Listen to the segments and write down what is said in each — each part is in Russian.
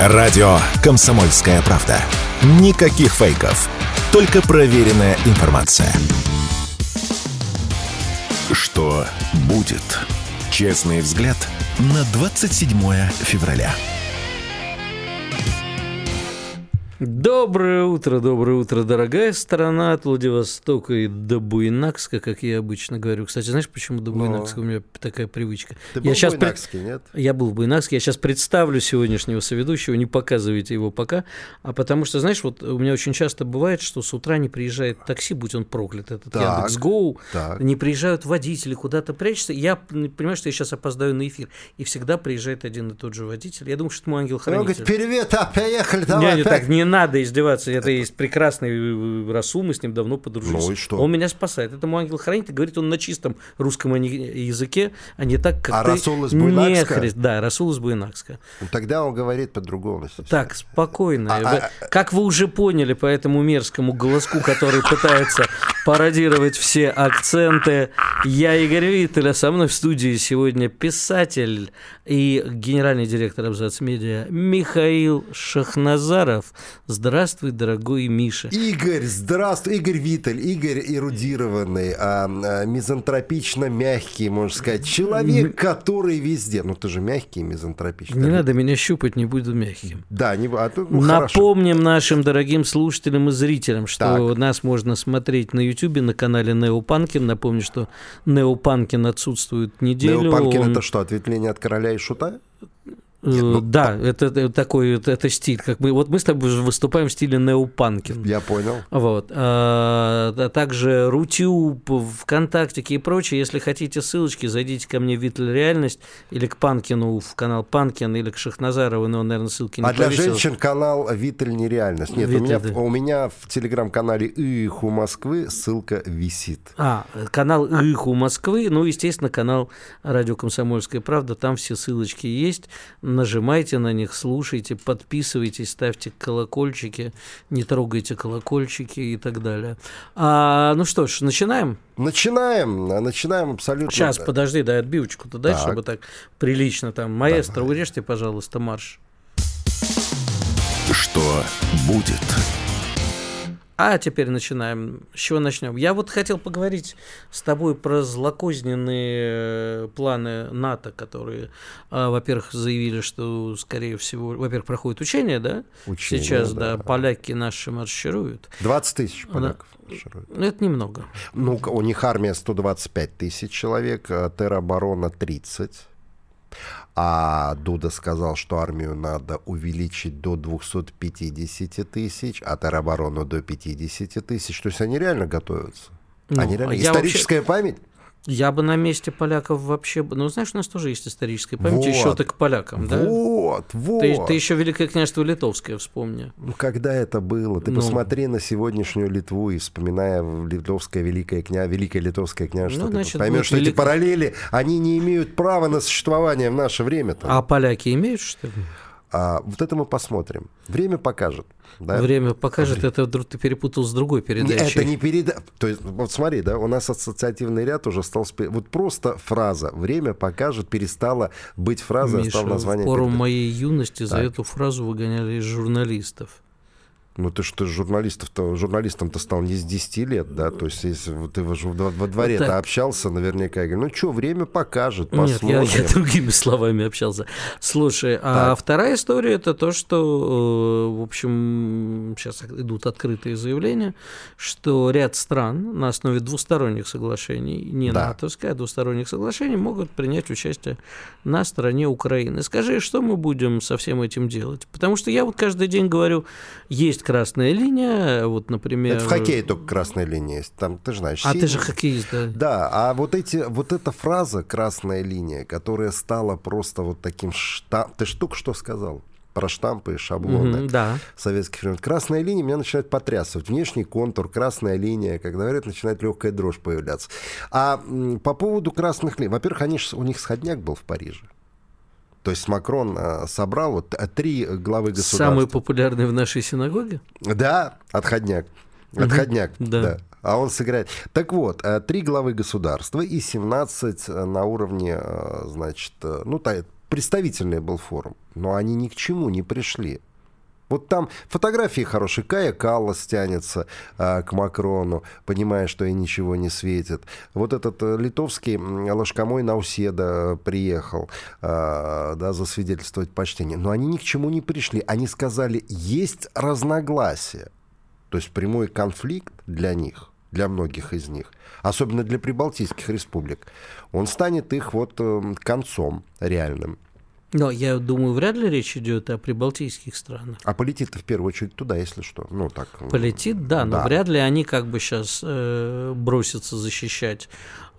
Радио «Комсомольская правда». Никаких фейков. Только проверенная информация. Что будет? Честный взгляд на 27 февраля. Доброе утро, доброе утро, дорогая страна от Владивостока и до Буйнакска, как я обычно говорю. Кстати, знаешь, почему до Буйнакска? У меня такая привычка. Ты я был сейчас в Буйнакске, нет? Я был в Буйнакске, я сейчас представлю сегодняшнего соведущего, не показывайте его пока, а потому что, знаешь, вот у меня очень часто бывает, что с утра не приезжает такси, будь он проклят, этот Так, Яндекс.Гоу, так. не приезжают водители, куда-то прячутся. Я понимаю, что я сейчас опоздаю на эфир, и всегда приезжает один и тот же водитель. Я думаю, что это мой Он ангел-хранитель. говорит, привет, а, поехали, Не, давай. не опять». так, не надо издеваться. Это есть прекрасный э, Расул, мы с ним давно подружились. Ну и что? Он меня спасает. Это мой ангел-хранитель. Говорит он на чистом русском языке, а не так, как А ты. Расул из Буйнакска? хри- Да, Расул из Буйнакска. Ну, Тогда он говорит по-другому. Так, спокойно. А- а- как вы уже поняли по этому мерзкому голоску, который пытается пародировать все акценты, я Игорь Виттель, а со мной в студии сегодня писатель и генеральный директор Абзац Медиа Михаил Шахназаров. Здравствуй, дорогой Миша. Игорь, здравствуй, Игорь Виттель, Игорь эрудированный, а, а, мизантропично мягкий, можно сказать, человек, который везде. Ну ты же мягкий мизантропичный. Не надо меня щупать, не буду мягким. Да, не, а то, ну, хорошо. Напомним нашим дорогим слушателям и зрителям, что Так. нас можно смотреть на YouTube на канале Неопанкин. Напомню, что Неопанкин отсутствует неделю. Неопанкин Он- это что, ответвление от короля и шута? Э, ну, да, это, это такой, это, это стиль. Как бы, вот мы с тобой же выступаем в стиле Неопанкин. Я понял. Вот. А, а также Рутюб, ВКонтакте и прочее. Если хотите ссылочки, зайдите ко мне в Витль Реальность или к Панкину в канал Панкин или к Шахназарову, но, наверное, ссылки не А для повесил. женщин канал Виттель нереальность. Нет, у Виттель, меня, да. у меня в телеграм-канале Иху Москвы ссылка висит. А, канал Иху Москвы, ну, естественно, канал Радио Комсомольская правда, там все ссылочки есть, нажимайте на них, слушайте, подписывайтесь, ставьте колокольчики, не трогайте колокольчики и так далее. А, ну что ж, начинаем? Начинаем, а, начинаем абсолютно. Сейчас, подожди, дай отбивочку-то дай, Так. чтобы так прилично там. Маэстро, урежьте, пожалуйста, марш. Что будет? А теперь начинаем. С чего начнем? Я вот хотел поговорить с тобой про злокозненные э, планы НАТО, которые, а, во-первых, заявили, что, скорее всего, во-первых, проходит учение, да? Учение, Сейчас, да. да. поляки наши маршируют. 20 тысяч поляков. марширует. Ну, это немного. Ну, у них армия 125 тысяч человек, а тероборона 30. А Дуда сказал, что армию надо увеличить до 250 тысяч, а тероборону до 50 тысяч. То есть они реально готовятся. Ну, они реально... Историческая память? Я бы на месте поляков вообще... Ну, знаешь, у нас тоже есть историческая память, Вот. еще ты к полякам, да? Вот, вот. Ты, ты еще Великое княжество Литовское вспомни. Ну, когда это было? Ты Ну. посмотри на сегодняшнюю Литву и вспоминая Литовское Великое, кня... Великое Литовское княжество, Ну, ты значит, поймешь, будет что эти велик- параллели, они не имеют права на существование в наше время. А поляки имеют, что ли? А, вот это мы посмотрим. Время покажет. Да? Время покажет, это вдруг ты перепутал с другой передачей. Это не переда... То есть, вот смотри, да, у нас ассоциативный ряд уже стал... Вот просто фраза «время покажет» перестала быть фразой, а Миша, стала в названием пору передачи. моей юности за Так. эту фразу выгоняли из журналистов. Ну ты что, журналистов-то, журналистом-то стал не с 10 лет, да? То есть если вот ты во, во- во дворе-то Так. общался, наверняка, я говорю, ну что, время покажет, Нет, я, посмотрим. я другими словами общался. Слушай, а Так. вторая история это то, что, э, в общем, сейчас идут открытые заявления, что ряд стран на основе двусторонних соглашений, не Да. натовское, а двусторонних соглашений, могут принять участие на стороне Украины. Скажи, что мы будем со всем этим делать? Потому что я вот каждый день говорю, есть красная линия, вот, например... Это в хоккее только красная линия есть. Там, ты же знаешь, А ты синий- же хоккеист, да? Да, а вот эти, вот эта фраза «красная линия», которая стала просто вот таким штампом... Ты только что сказал про штампы и шаблоны. Мгм, да. советских времен. Красная линия меня начинает потрясывать. Внешний контур, красная линия, когда говорят, начинает легкая дрожь появляться. А по поводу красных линий, во-первых, они, у них сходняк был в Париже. То есть Макрон а, собрал вот а, три главы государства. Самый популярный в нашей синагоге? Да, отходняк. Отходняк, да. да. А он сыграет. Так вот, э, три главы государства и 17 э, на уровне, э, значит, э, ну, та- представительный был форум, но они ни к чему не пришли. Вот там фотографии хорошие. Кая Каллас тянется а, к Макрону, понимая, что ей ничего не светит. Вот этот а, литовский ложкомой Науседа приехал а, да, засвидетельствовать почтение. Но они ни к чему не пришли. Они сказали, есть разногласия. То есть прямой конфликт для них, для многих из них, особенно для прибалтийских республик, он станет их вот э, концом реальным. Но я думаю, вряд ли речь идет о прибалтийских странах. А полетит-то в первую очередь туда, если что. Ну, так. Полетит, да, но да. вряд ли они как бы сейчас э, бросятся защищать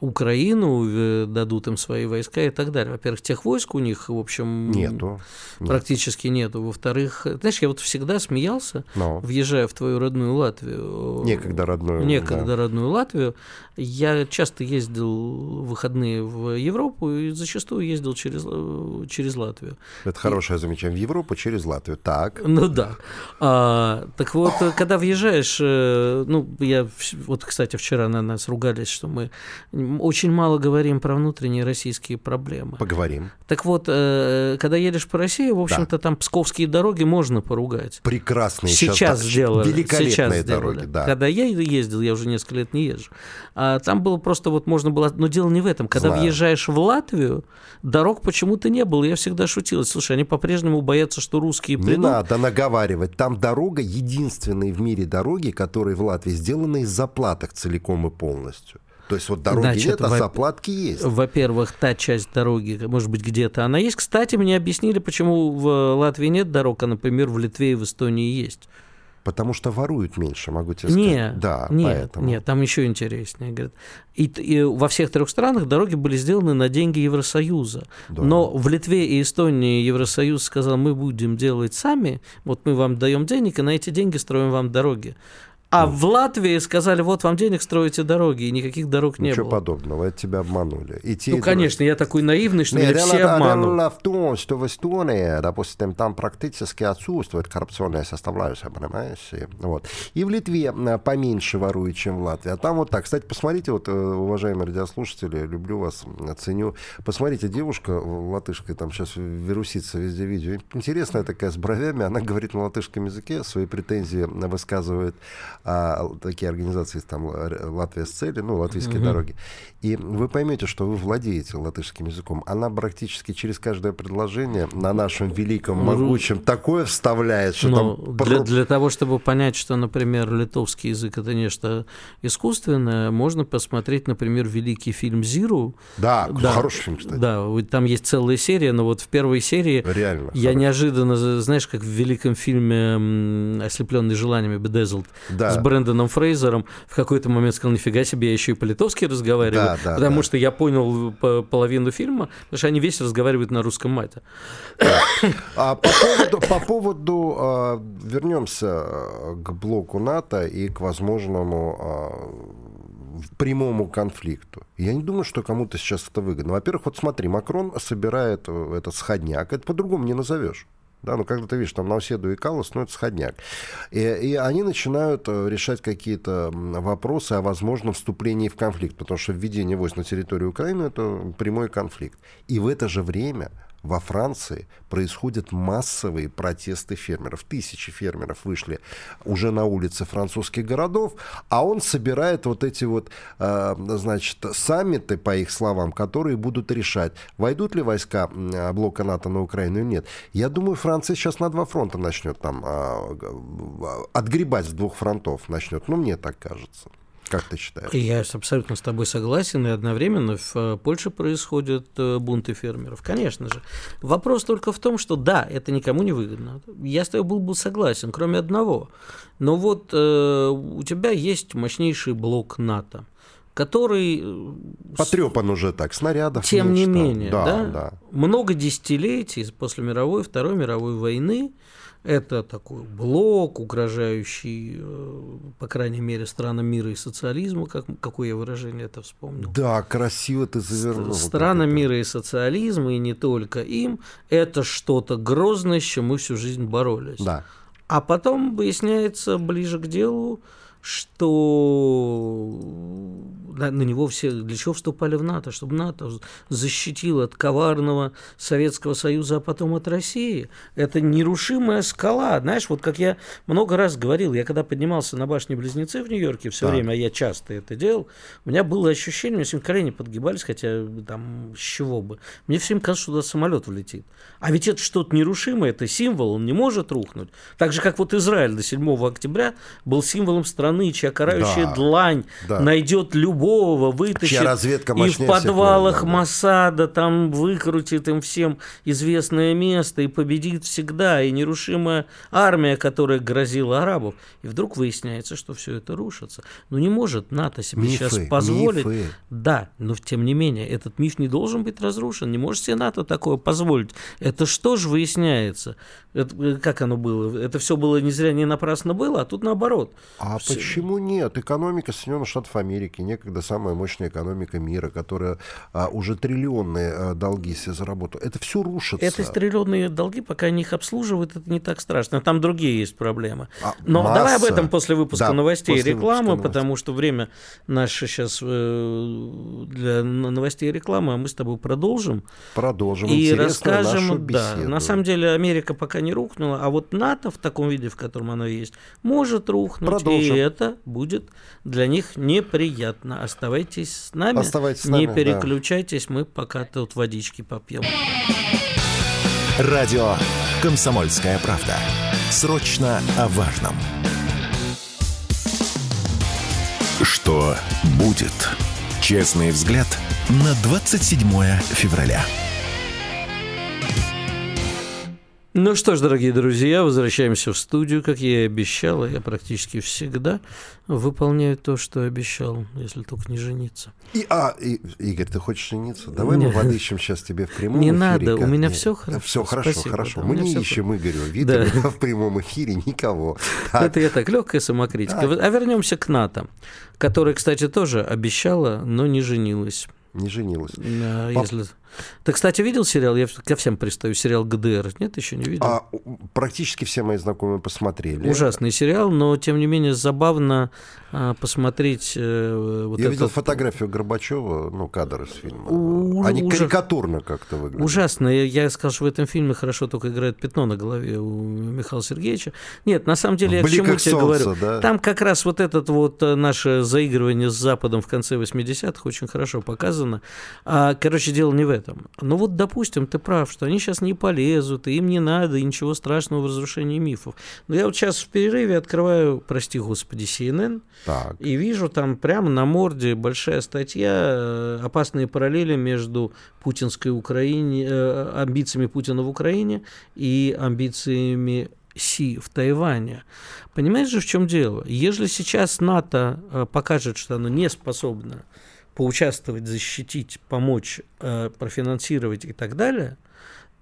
Украину, э, дадут им свои войска и так далее. Во-первых, тех войск у них, в общем, нету. Практически нет. нету. Во-вторых, знаешь, я вот всегда смеялся, Но. въезжая в твою родную Латвию. Некогда родную. Некогда да. родную Латвию. Я часто ездил в выходные в Европу и зачастую ездил через, э, через Латвию. Это хорошее и... замечание. В Европу через Латвию. Так. Ну да. А, так вот, когда въезжаешь, э, ну, я вот, кстати, вчера на нас ругались, что мы очень мало говорим про внутренние российские проблемы. Поговорим. Так вот, э, когда едешь по России, в общем-то, да. там псковские дороги можно поругать. Прекрасные сейчас, сейчас сделали. Великолепные сейчас дороги, сделали. да. Когда я ездил, я уже несколько лет не езжу, а там было просто вот можно было... Но дело не в этом. Когда Знаю. въезжаешь в Латвию, дорог почему-то не было. Я всегда шутил. Слушай, они по-прежнему боятся, что русские придут. Не надо наговаривать. Там дорога единственные в мире дороги, которые в Латвии сделаны из заплаток целиком и полностью. То есть вот дороги Значит, нет, а заплатки есть. Во-первых, та часть дороги, может быть, где-то она есть. Кстати, мне объяснили, почему в Латвии нет дорог, а, например, в Литве и в Эстонии есть. Потому что воруют меньше, могу тебе сказать. Нет, да, нет, поэтому. нет, там еще интереснее. Говорят. И, и во всех трех странах дороги были сделаны на деньги Евросоюза. Да. Но в Литве и Эстонии Евросоюз сказал, мы будем делать сами, вот мы вам даем денег, и на эти деньги строим вам дороги. А в Латвии сказали, вот вам денег строите дороги, и никаких дорог не Ничего было. подобного, это тебя обманули. И те, ну, конечно, я такой наивный, что меня все обманывают. Дело в том, что в Эстонии, допустим, там практически отсутствует коррупционная составляющая, понимаешь? И, вот. и в Литве э, поменьше воруют, чем в Латвии. А там вот так. Кстати, посмотрите, вот, э, уважаемые радиослушатели, люблю вас, ценю. Посмотрите, девушка латышка, там сейчас вирусится везде видео. Интересная такая, с бровями, она говорит на латышском языке, свои претензии высказывает а, такие организации, там Латвия с целью, ну, латвийские uh-huh. дороги. И вы поймете, что вы владеете латышским языком. Она практически через каждое предложение на нашем великом, ну, могучем такое вставляет, что ну, там... Для, для того, чтобы понять, что, например, литовский язык это нечто искусственное, можно посмотреть, например, великий фильм «Зиру». Да, да хороший фильм, кстати. Да, там есть целая серия, но вот в первой серии Реально, я хороший. неожиданно, знаешь, как в великом фильме «Ослепленный желаниями» Bedazzled, да. С Брэндоном Фрейзером, в какой-то момент сказал, нифига себе, я еще и по-литовски разговариваю. Да да, да, потому да. что я понял половину фильма, потому что они весь разговаривают на русском мате. А по поводу, по поводу а, вернемся а, к блоку НАТО и к возможному а, прямому конфликту. Я не думаю, что кому-то сейчас это выгодно. Во-первых, вот смотри, Макрон собирает э, этот сходняк, это по-другому не назовешь. Да, ну когда ты видишь там Науседу и Каллас, ну это сходняк. И, и они начинают э, решать какие-то вопросы о возможном вступлении в конфликт, потому что введение войск на территорию Украины это прямой конфликт. И в это же время во Франции происходят массовые протесты фермеров. Тысячи фермеров вышли уже на улицы французских городов, а он собирает вот эти вот, э, значит, саммиты, по их словам, которые будут решать, войдут ли войска блока НАТО на Украину или нет. Я думаю, Франция сейчас на два фронта начнет там э, отгребать с двух фронтов начнет. Ну, мне так кажется. Как ты считаешь? Я абсолютно с тобой согласен, и одновременно в э, Польше происходят э, бунты фермеров. Конечно же. Вопрос только в том, что да, это никому не выгодно. Я с тобой был бы согласен, кроме одного. Но вот э, у тебя есть мощнейший блок НАТО который... Э, Потрепан уже так, снарядов. Тем не менее, да, да, да. много десятилетий после мировой, Второй мировой войны это такой блок, угрожающий, э, по крайней мере, странам мира и социализму, как, какое я выражение это вспомнил. Да, красиво ты завернул. Странам мира и социализма, и не только им, это что-то грозное, с чем мы всю жизнь боролись. Да. А потом выясняется ближе к делу, что на, него все для чего вступали в НАТО, чтобы НАТО защитило от коварного Советского Союза, а потом от России. Это нерушимая скала. Знаешь, вот как я много раз говорил, я когда поднимался на башне Близнецы в Нью-Йорке все так. время, а я часто это делал, у меня было ощущение, у меня всем колени подгибались, хотя там с чего бы. Мне всем казалось, что туда самолет влетит. А ведь это что-то нерушимое, это символ, он не может рухнуть. Так же, как вот Израиль до 7 октября был символом страны, чья карающая да, длань да. найдет любого, вытащит и в подвалах всех, да, Масада там выкрутит им всем известное место и победит всегда, и нерушимая армия, которая грозила арабов. И вдруг выясняется, что все это рушится. Ну не может НАТО себе мифы, сейчас позволить. Мифы. Да, но тем не менее, этот миф не должен быть разрушен. Не может себе НАТО такое позволить. Это что же выясняется? Это, э, как оно было? Это все было не зря, не напрасно было, а тут наоборот. А все. Почему нет? Экономика Соединенных Штатов Америки, некогда самая мощная экономика мира, которая а, уже триллионные а, долги себе заработала, это все рушится. Это триллионные долги, пока они их обслуживают, это не так страшно. Там другие есть проблемы. А, Но масса. давай об этом после выпуска да, новостей после и рекламы, выпуска потому что время наше сейчас э, для новостей и рекламы, а мы с тобой продолжим. Продолжим. И расскажем, да, на самом деле Америка пока не рухнула, а вот НАТО в таком виде, в котором оно есть, может рухнуть, Продолжим. и это будет для них неприятно. Оставайтесь с нами, Оставайтесь с нами не переключайтесь, да. мы пока тут водички попьем. Радио «Комсомольская правда». Срочно о важном. Что будет? Честный взгляд на 27 февраля. Ну что ж, дорогие друзья, возвращаемся в студию, как я и обещал. Я практически всегда выполняю то, что обещал, если только не жениться. И, а, и, Игорь, ты хочешь жениться? Давай Нет. мы подыщем сейчас тебе в прямом не эфире. Не надо, как... у меня все хорошо. Все хорошо, Спасибо, хорошо. Да, мы не ищем хорошо. Игорю Витера да. в прямом эфире никого. Так. Это я так, легкая самокритика. Так. А вернемся к НАТО, которая, кстати, тоже обещала, но не женилась. Не женилась. А, если... Ты, кстати, видел сериал? Я ко всем пристаю. Сериал ГДР. Нет, еще не видел? А, практически все мои знакомые посмотрели. Ужасный сериал, но тем не менее забавно а, посмотреть. Э, вот Я этот... видел фотографию Горбачева, ну кадр из фильма. У... Они Ужас... карикатурно как-то выглядят. Ужасно. Я, я сказал, что в этом фильме хорошо только играет пятно на голове у Михаила Сергеевича. Нет, на самом деле я к чему тебе говорю. Да? Там как раз вот этот вот э, наше заигрывание с Западом в конце 80-х очень хорошо показано. А, короче, дело не в этом этом. Ну вот, допустим, ты прав, что они сейчас не полезут, и им не надо, и ничего страшного в разрушении мифов. Но я вот сейчас в перерыве открываю, прости господи, CNN, так. и вижу там прямо на морде большая статья э, «Опасные параллели между путинской Украине, э, амбициями Путина в Украине и амбициями Си в Тайване. Понимаешь же, в чем дело? Если сейчас НАТО э, покажет, что оно не способно поучаствовать, защитить, помочь, э, профинансировать и так далее,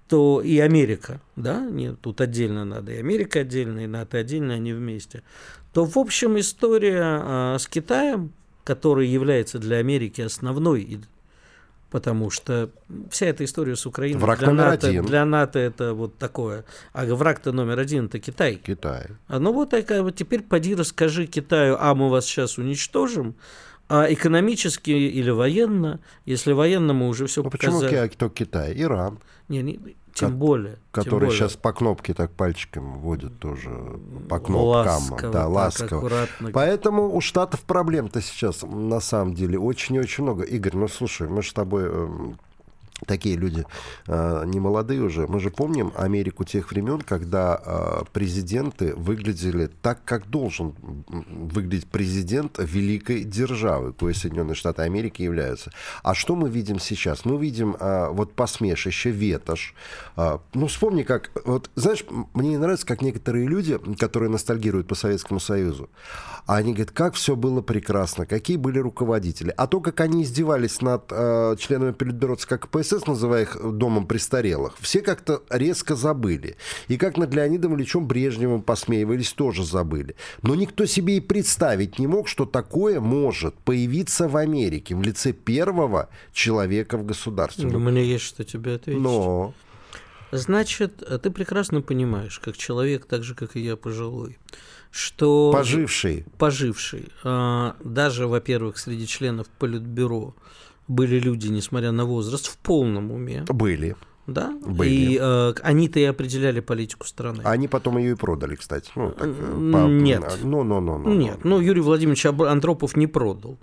то и Америка, да, нет, тут отдельно надо, и Америка отдельно, и НАТО отдельно, они вместе, то, в общем, история э, с Китаем, который является для Америки основной, потому что вся эта история с Украиной враг для, НАТО, один. для НАТО это вот такое, а враг-то номер один это Китай. Китай. А ну вот такая вот теперь поди расскажи Китаю, а мы вас сейчас уничтожим, а экономически или военно, если военно мы уже все ну, показали. Почему кто Китай? Иран. Не, не, тем Ко- более. Который тем более. сейчас по кнопке так пальчиком вводит тоже, по кнопкам. Ласково, да, ласково. Аккуратно. Поэтому у Штатов проблем-то сейчас на самом деле очень и очень много. Игорь, ну слушай, мы с тобой эм, такие люди э, не молодые уже. Мы же помним Америку тех времен, когда э, президенты выглядели так, как должен выглядеть президент великой державы, кое Соединенные Штаты Америки являются. А что мы видим сейчас? Мы видим э, вот посмешище, ветошь. Э, ну, вспомни, как... Вот, знаешь, мне не нравится, как некоторые люди, которые ностальгируют по Советскому Союзу, они говорят, как все было прекрасно, какие были руководители. А то, как они издевались над э, членами Политбюро ЦК КПСС, называя их домом престарелых, все как-то резко забыли. И как над Леонидом Ильичем Брежневым посмеивались, тоже забыли. Но никто себе и представить не мог, что такое может появиться в Америке в лице первого человека в государстве. У меня есть что тебе ответить. Но... Значит, ты прекрасно понимаешь, как человек, так же, как и я, пожилой, что... Поживший. Поживший. А, даже, во-первых, среди членов Политбюро были люди, несмотря на возраст, в полном уме. Были. Да, Были. и э, они-то и определяли политику страны. Они потом ее и продали, кстати. Ну, так, э, по- Нет. Ну, ну, ну, ну. Нет, ну Юрий Владимирович Андропов не продал.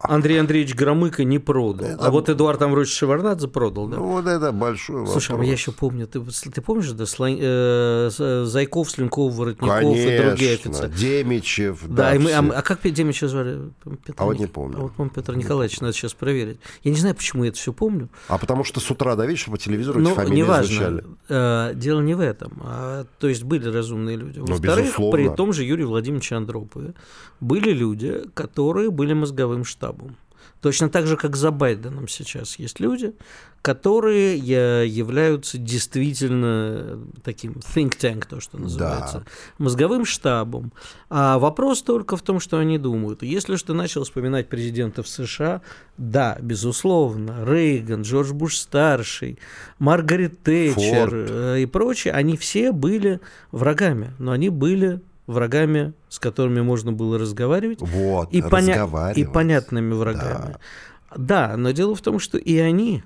Андрей Андреевич Громыко не продал. А вот Эдуард Амрович Шеварнадзе продал, да. Ну, вот это большой Слушай, а вопрос. я еще помню, ты, ты помнишь, да, Слон- э, с- Зайков, Слюнков, Воротников и другие Конечно, офицеры? Демичев, Да, и мы, а, а как Демича звали? Петр А вот не помню. А вот, по-моему, Петр Николаевич, надо сейчас проверить. Я не знаю, почему я это все помню. А потому что с утра до вечера по телевизору эти Ну, фамилии неважно. звучали. Э, дело не в этом. А, то есть были разумные люди. Ну, Во-вторых, при том же Юрии Владимировиче Андропове были люди, которые были мозговым штабом. Точно так же, как за Байденом сейчас есть люди, которые я- являются действительно таким think tank, то, что называется, мозговым штабом. А вопрос только в том, что они думают. Если что начал вспоминать президентов США, да, безусловно, Рейган, Джордж Буш-старший, Маргарет Тэтчер Форд. э, и прочие, они все были врагами, но они были врагами, с которыми можно было разговаривать, Вот, и, поня- и понятными врагами. Да. но дело в том, что и они,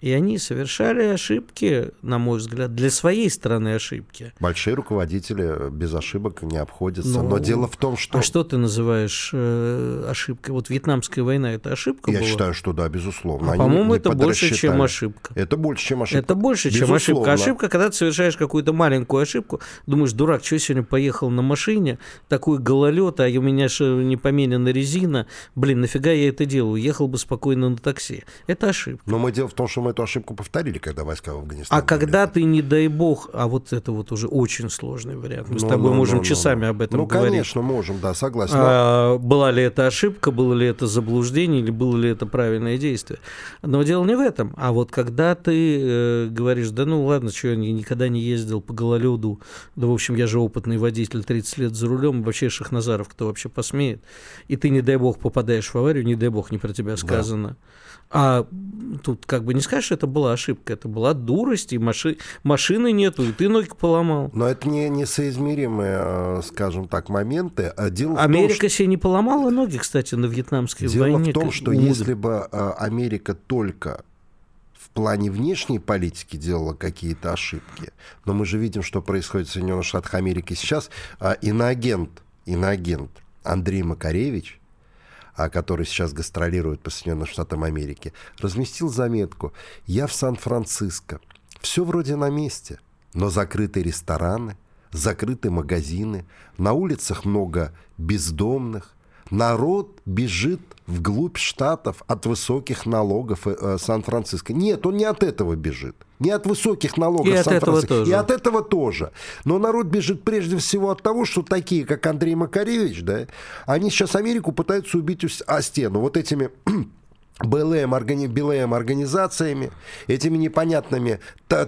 и они совершали ошибки, на мой взгляд, для своей стороны ошибки. Большие руководители без ошибок не обходятся. Ну, Но дело в том, что... А что ты называешь э, ошибкой? Вот Вьетнамская война это ошибка Я была? считаю, что да, безусловно. А, по-моему, это больше, чем ошибка. Это больше, чем ошибка. Это больше, чем Безусловно. ошибка. Ошибка, когда ты совершаешь какую-то маленькую ошибку, думаешь, дурак, что я сегодня поехал на машине, такой гололед, а у меня же не поменена резина, блин, нафига я это делаю, ехал бы спокойно на такси. Это ошибка. Но мы дело в том, что мы эту ошибку повторили, когда войска в Афганистане. А когда ты, не дай бог, а вот это вот уже очень сложный вариант, мы с Ну, тобой ну, можем ну, ну, часами ну. об этом Ну, говорить. конечно, можем, да, согласен. А, была ли это ошибка, было ли это заблуждение, или было ли это правильное действие. Но дело не в этом. А вот когда ты э, говоришь, да ну ладно, что я никогда не ездил по гололеду, да в общем я же опытный водитель, 30 лет за рулем, вообще Шахназаров, кто вообще посмеет, и ты, не дай бог, попадаешь в аварию, не дай бог, не про тебя сказано. А тут как бы не скажешь, это была ошибка, это была дурость, и маши... машины нету, и ты ноги поломал. Но это не несоизмеримые, э, скажем так, моменты. А Дело в том, Америка себе не поломала ноги, кстати, на вьетнамской Дело войне. в том, что умудр- если бы э, Америка только в плане внешней политики делала какие-то ошибки, но мы же видим, что происходит в Соединенных Штатах Америки сейчас, а иноагент, иноагент Андрей Макаревич, который сейчас гастролирует по Соединенным Штатам Америки, разместил заметку «Я в Сан-Франциско. Все вроде на месте, но закрыты рестораны, закрыты магазины, на улицах много бездомных, народ бежит вглубь штатов от высоких налогов э, э, Сан-Франциско. Нет, он не от этого бежит. Не от высоких налогов И от этого Сан-Франциско. тоже. И от этого тоже. Но народ бежит прежде всего от того, что такие, как Андрей Макаревич, да, они сейчас Америку пытаются убить о стену. Вот этими БЛМ, органи- БЛМ организациями, этими непонятными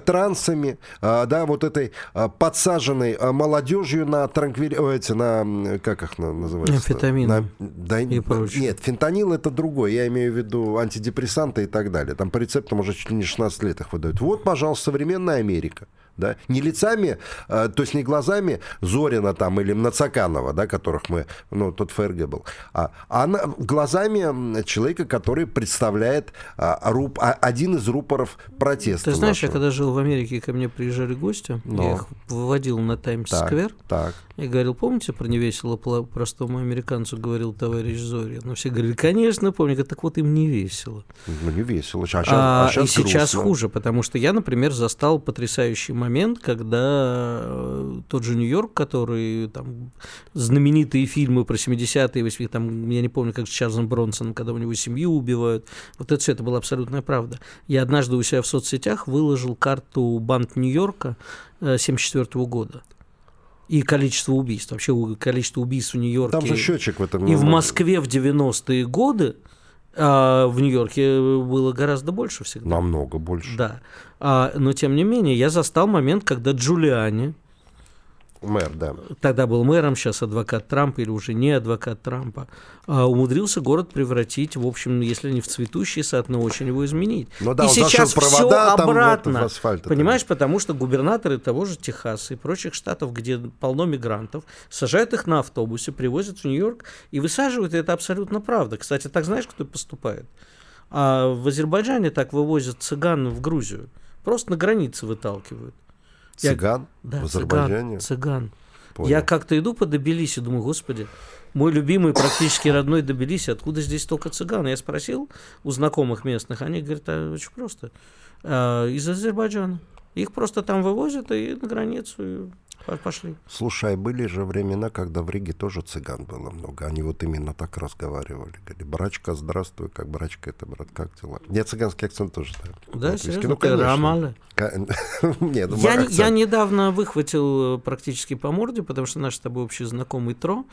трансами, а, да, вот этой а, подсаженной а, молодежью на транквили... ой, эти, на, как их на- называется? Амфетамины На- да, и прочее. Нет, фентанил это другой, я имею в виду антидепрессанты и так далее. Там по рецептам уже чуть ли не 16 лет их выдают. Вот, пожалуйста, современная Америка. Да? Не лицами, э, то есть не глазами Зорина там или Нацаканова, да, которых мы, ну, тот ФРГ был, а, а на- глазами человека, который представляет а, руп- а, один из рупоров протеста. Ты знаешь, я нашего. когда жил в Америке, ко мне приезжали гости, Но. я их выводил на Таймс-сквер, Так. И говорил, помните про невесело простому американцу, говорил товарищ Зорин? Ну, все говорили, конечно, помню. Говорю, так вот им не весело. Ну, не весело. А щас- А, а щас и сейчас грустно. хуже, потому что я, например, застал потрясающий момент, когда э, тот же Нью-Йорк, который там знаменитые фильмы про 70-е, 80-е, там, я не помню, как с Чарльзом Бронсоном, когда у него семью убивают, вот это все, это была абсолютная правда. Я однажды у себя в соцсетях выложил карту банд Нью-Йорка 74 года. И количество убийств. Вообще количество убийств в Нью-Йорке. Там же счетчик в этом. И в Москве в 90-е годы, а в Нью-Йорке было гораздо больше всегда. Намного больше. Да. А, но тем не менее, я застал момент, когда Джулиани Мэр, да. тогда был мэром, сейчас адвокат Трампа или уже не адвокат Трампа, а умудрился город превратить, в общем, если не в цветущий сад, но очень его изменить. Ну да, и сейчас провода все там обратно. в асфальт понимаешь, потому что губернаторы того же Техаса и прочих штатов, где полно мигрантов, сажают их на автобусе, привозят в Нью-Йорк и высаживают, и это абсолютно правда. Кстати, так знаешь, кто поступает? А в Азербайджане так вывозят цыган в Грузию. Просто на границе выталкивают. Я- Цыган Да, в Азербайджане. цыган. цыган. Понял. Я как-то иду по Тбилиси, думаю, господи, мой любимый, практически родной Тбилиси, откуда здесь столько цыган? Я спросил у знакомых местных, они говорят, а, очень просто, «А, из Азербайджана. Их просто там вывозят и на границу и пошли. Слушай, а были же времена, когда в Риге тоже цыган было много. Они вот именно так разговаривали. Говорили, брачка, здравствуй, как брачка, это брат, как дела? Нет, цыганский акцент тоже, да. Да, латвийский. серьезно? Ну, конечно. Рамалы. Ка- Нет, Я, я недавно выхватил э, практически по морде, потому что наш с тобой общий знакомый Тро,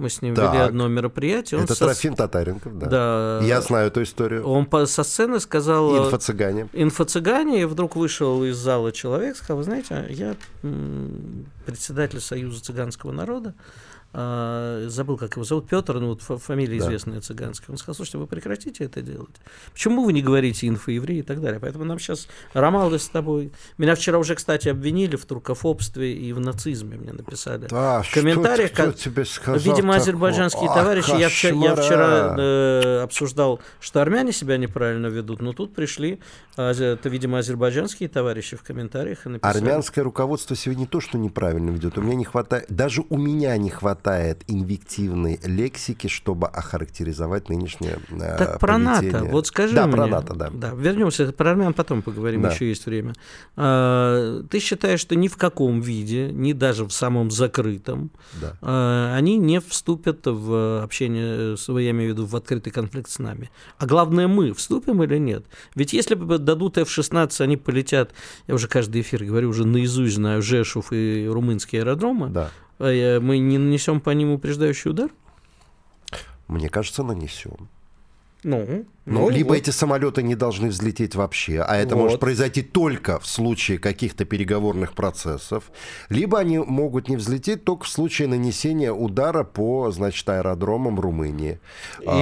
мы с ним Так. вели одно мероприятие. он Это со- Трофим Татаренков, да. Да. Я знаю эту историю. Он по- со сцены сказал... э, Инфо-цыгане. инфо-цыгане, и вдруг вышел из зала человек, сказал, вы знаете, я председатель Союза цыганского народа, а, забыл, как его зовут, Петр, ну вот фа- фамилия Да. известная цыганская. Он сказал, слушайте, вы прекратите это делать. Почему вы не говорите инфо-евреи и так далее? Поэтому нам сейчас Ромалды с тобой. Меня вчера уже, кстати, обвинили в туркофобстве и в нацизме, мне написали. Да, в комментариях, кто, как- кто тебе сказал Видимо, такого? азербайджанские Ах, товарищи. Я вчера, я вчера э, обсуждал, что армяне себя неправильно ведут, но тут пришли, а, это, видимо, азербайджанские товарищи в комментариях и написали. Армянское руководство сегодня не то, что неправильно ведет. У меня не хватает, даже у меня не хватает инвективной лексики, чтобы охарактеризовать нынешнее э, Так про НАТО, вот скажи да, мне. про НАТО, да. Да, вернемся, про армян потом поговорим, Да. еще есть время. А, ты считаешь, что ни в каком виде, ни даже в самом закрытом, да. а, они не вступят в общение, с- я имею в виду, в открытый конфликт с нами. А главное, мы вступим или нет? Ведь если бы дадут F-16, они полетят, я уже каждый эфир говорю, уже наизусть знаю Жешув и румынские аэродромы, да. А, мы не нанесем по ним упреждающий удар? Мне кажется, нанесем. Ну, Ну, либо вот. эти самолеты не должны взлететь вообще, а это Вот. может произойти только в случае каких-то переговорных процессов, либо они могут не взлететь только в случае нанесения удара по, значит, аэродромам Румынии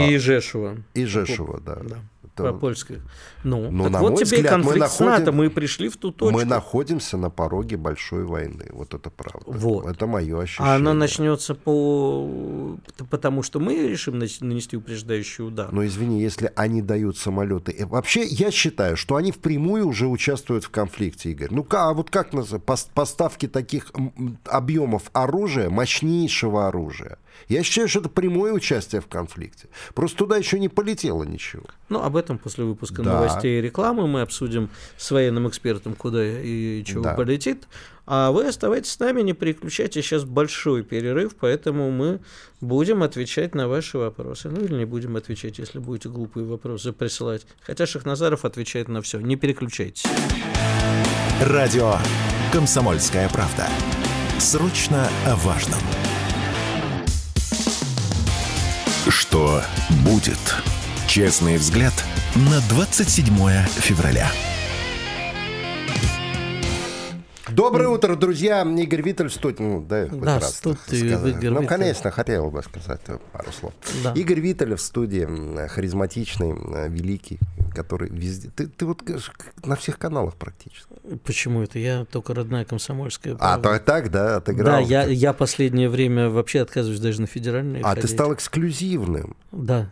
И Жешува. и Жешува, да. Да. Это- По-польски. Ну, Ну, так на вот мой тебе взгляд, мы конфликт с находим- НАТО, мы пришли в ту точку. Мы находимся на пороге большой войны, вот это правда. Вот. Это мое ощущение. А она начнется по... потому, что мы решим нанести упреждающий удар. Но извини, если они дают самолеты... э, Вообще, я считаю, что они впрямую уже участвуют в конфликте, Игорь. Ну, а вот как Поставки таких объемов оружия, мощнейшего оружия. Я считаю, что это прямое участие в конфликте. Просто туда еще не полетело ничего. Ну, об этом после выпуска Да. новостей и рекламы мы обсудим с военным экспертом, куда и чего Да. полетит. А вы оставайтесь с нами, не переключайтесь. Сейчас большой перерыв, поэтому мы будем отвечать на ваши вопросы. Ну, или не будем отвечать, если будете глупые вопросы присылать. Хотя Шахназаров отвечает на все. Не переключайтесь. Радио «Комсомольская правда». Срочно о важном. Что будет? Честный взгляд на 27 февраля. Доброе утро, друзья. Игорь Виттель в студии. Ну, да, Да, сказать. Игорь Ну, Виттель. конечно, хотел бы сказать пару слов. Да. Игорь Виттель в студии, харизматичный, великий, который везде... Ты, ты вот на всех каналах практически. Почему это? Я только родная комсомольская. А, то так, да, Да, отыграл. я, я последнее время вообще отказываюсь даже на федеральные А ты ходить. стал эксклюзивным. Да.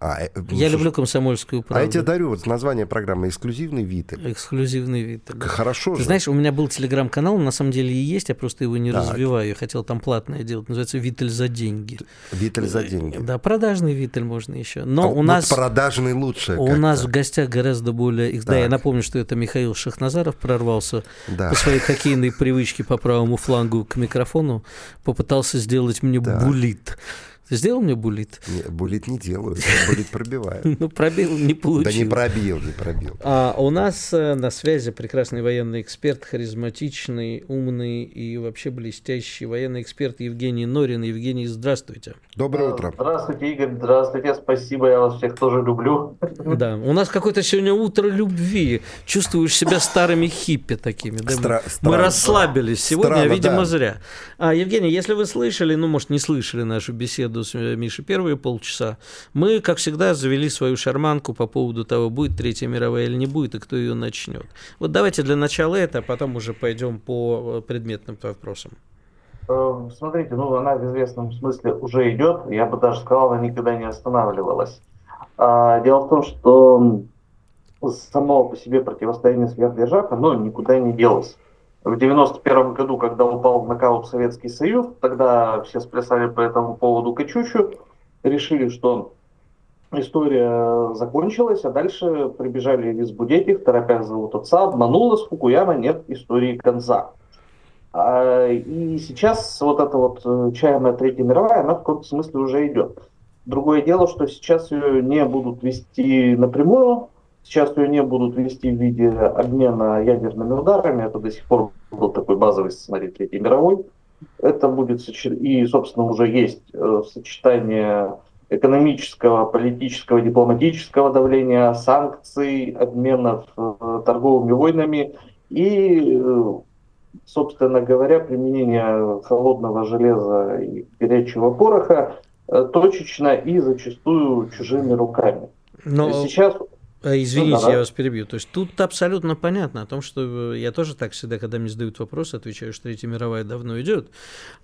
А, э, Я слушай, люблю комсомольскую А правду. я тебе дарю вот название программы «Эксклюзивный Виттель». Эксклюзивный вид. Как Хорошо Ты же. знаешь, у меня был телеграм-канал, на самом деле и есть, я просто его не Так. развиваю. Я хотел там платное делать. Называется Витель за деньги. Виттель за деньги. Да, продажный Витель можно еще. Но А у вот нас. продажный лучше. У как-то. нас в гостях гораздо более... их- Да, я Так. напомню, что это Михаил Шахназаров прорвался Да. по своей хоккейной привычке по правому флангу к микрофону, попытался сделать мне Так. булит. Ты сделал мне булит? Не, булит не делаю, булит пробиваю. Ну, пробил, не получилось. Да не пробил, не пробил. А у нас э, на связи прекрасный военный эксперт, харизматичный, умный и вообще блестящий военный эксперт Евгений Норин. Евгений, здравствуйте. Доброе утро. Здравствуйте, Игорь. Здравствуйте, спасибо, я вас всех тоже люблю. Да, у нас какое-то сегодня утро любви. Чувствуешь себя старыми хиппи такими. Да? Стра- Мы странно. расслабились сегодня, Странно, видимо, да. зря. А, Евгений, если вы слышали, ну, может, не слышали нашу беседу с э, Мишей первые полчаса, мы, как всегда, завели свою шарманку по поводу того, будет Третья мировая или не будет, и кто ее начнет. Вот давайте для начала это, а потом уже пойдем по э, предметным вопросам. Э, Смотрите, ну она в известном смысле уже идет, я бы даже сказал, она никогда не останавливалась. А, Дело в том, что само по себе противостояние сверхдержав, оно никуда не делось. В 91 году, когда упал в нокаут Советский Союз, тогда все сплясали по этому поводу качучу, решили, что история закончилась, а дальше прибежали из Будетих, торопясь зовут отца, обманула с Фукуяма, нет истории конца. А, И сейчас вот эта вот э, чаянная Третья мировая, она в каком-то смысле уже идет. Другое дело, что сейчас ее не будут вести напрямую, сейчас ее не будут вести в виде обмена ядерными ударами, это до сих пор был такой базовый сценарий Третьей мировой. Это будет, и, собственно, уже есть э, сочетание экономического, политического, дипломатического давления, санкций, обменов э, торговыми войнами и э, собственно говоря, применение холодного железа и горячего пороха точечно и зачастую чужими руками. Но... Сейчас Извините, Ну да, да. я вас перебью. То есть тут абсолютно понятно о том, что э, я тоже так всегда, когда мне задают вопрос, отвечаю, что Третья мировая давно идет.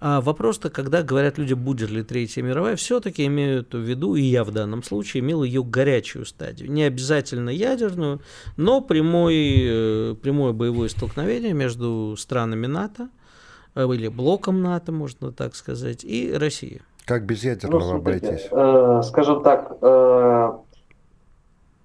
А вопрос-то, когда говорят люди, будет ли Третья мировая, все-таки имеют в виду, и я в данном случае имел ее горячую стадию. Не обязательно ядерную, но прямой, э, прямое боевое столкновение между странами НАТО, э, или блоком НАТО, можно так сказать, и Россией. Как без Ну, ядерного смотрите, обойтись? э, скажем так, э,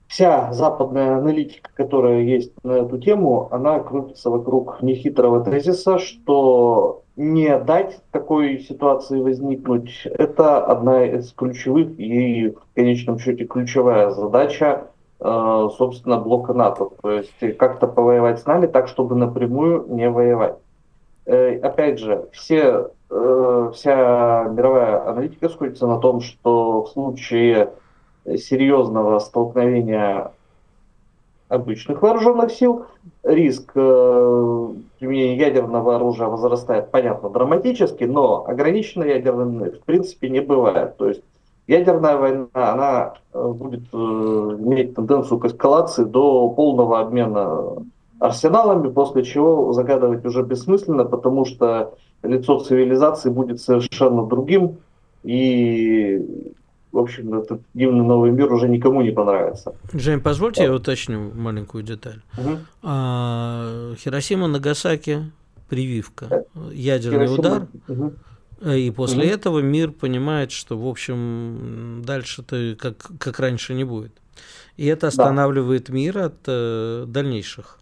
вся западная аналитика, которая есть на эту тему, она крутится вокруг нехитрого тезиса, что не дать такой ситуации возникнуть, это одна из ключевых и в конечном счете ключевая задача, э, собственно, блока НАТО. То есть как-то повоевать с нами так, чтобы напрямую не воевать. Э, Опять же, все, э, вся мировая аналитика сходится на том, что в случае серьезного столкновения обычных вооруженных сил риск э, применения ядерного оружия возрастает, понятно, драматически, но ограниченно ядерным в принципе не бывает. То есть ядерная война, она э, будет э, иметь тенденцию к эскалации до полного обмена арсеналами, после чего загадывать уже бессмысленно, потому что лицо цивилизации будет совершенно другим, и, в общем, этот дивный новый мир уже никому не понравится. Жень, позвольте я уточню маленькую деталь. Мгм. А, Хиросима, Нагасаки, прививка, ядерный Хиросима- удар, э, и после Мгм. этого мир понимает, что, в общем, дальше-то как, как раньше не будет. И это останавливает мир от э, дальнейших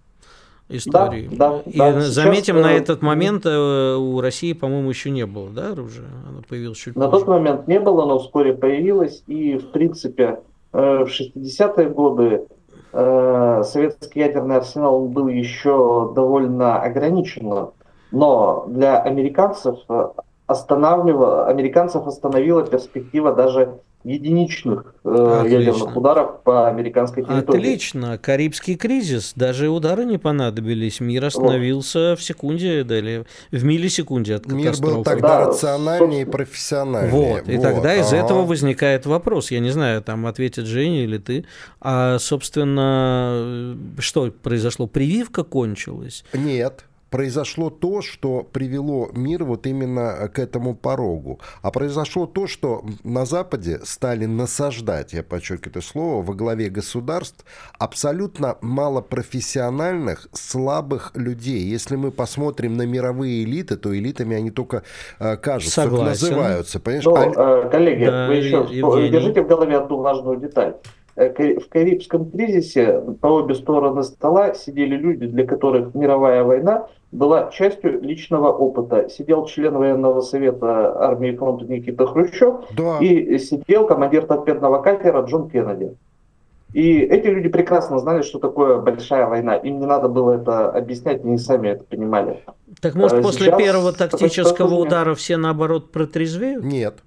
историй. да, и да. заметим, Сейчас, на э, этот момент э, у России, по-моему, еще не было, да, оружия? Оно появилось чуть На позже. тот момент не было, но вскоре появилось, и, в принципе, э, в 60-е годы советский ядерный арсенал был еще довольно ограничен, но для американцев останавливала, американцев остановила перспектива даже единичных э, ядерных ударов по американской территории. Отлично. Карибский кризис. Даже удары не понадобились. Мир остановился в секунде, да, или в миллисекунде от Мир катастрофы. был тогда Да, рациональнее и профессиональнее. Вот, и тогда из ага. этого возникает вопрос. Я не знаю, там ответит Женя или ты. А, собственно, что произошло? Прививка кончилась. Нет. Произошло то, что привело мир вот именно к этому порогу. А произошло то, что на Западе стали насаждать, я подчеркиваю это слово, во главе государств абсолютно малопрофессиональных, слабых людей. Если мы посмотрим на мировые элиты, то элитами они только э, кажутся, Согласен. называются. Понимаешь? Но, А- э, коллеги, Да, вы еще Евгений. держите в голове одну важную деталь. Э, В Карибском кризисе по обе стороны стола сидели люди, для которых мировая война была частью личного опыта. Сидел член военного совета армии фронта Никита Хрущев Да. и сидел командир торпедного катера Джон Кеннеди. И эти люди прекрасно знали, что такое большая война. Им не надо было это объяснять, они сами это понимали. Так может А после сейчас первого тактического удара все наоборот протрезвеют? Нет.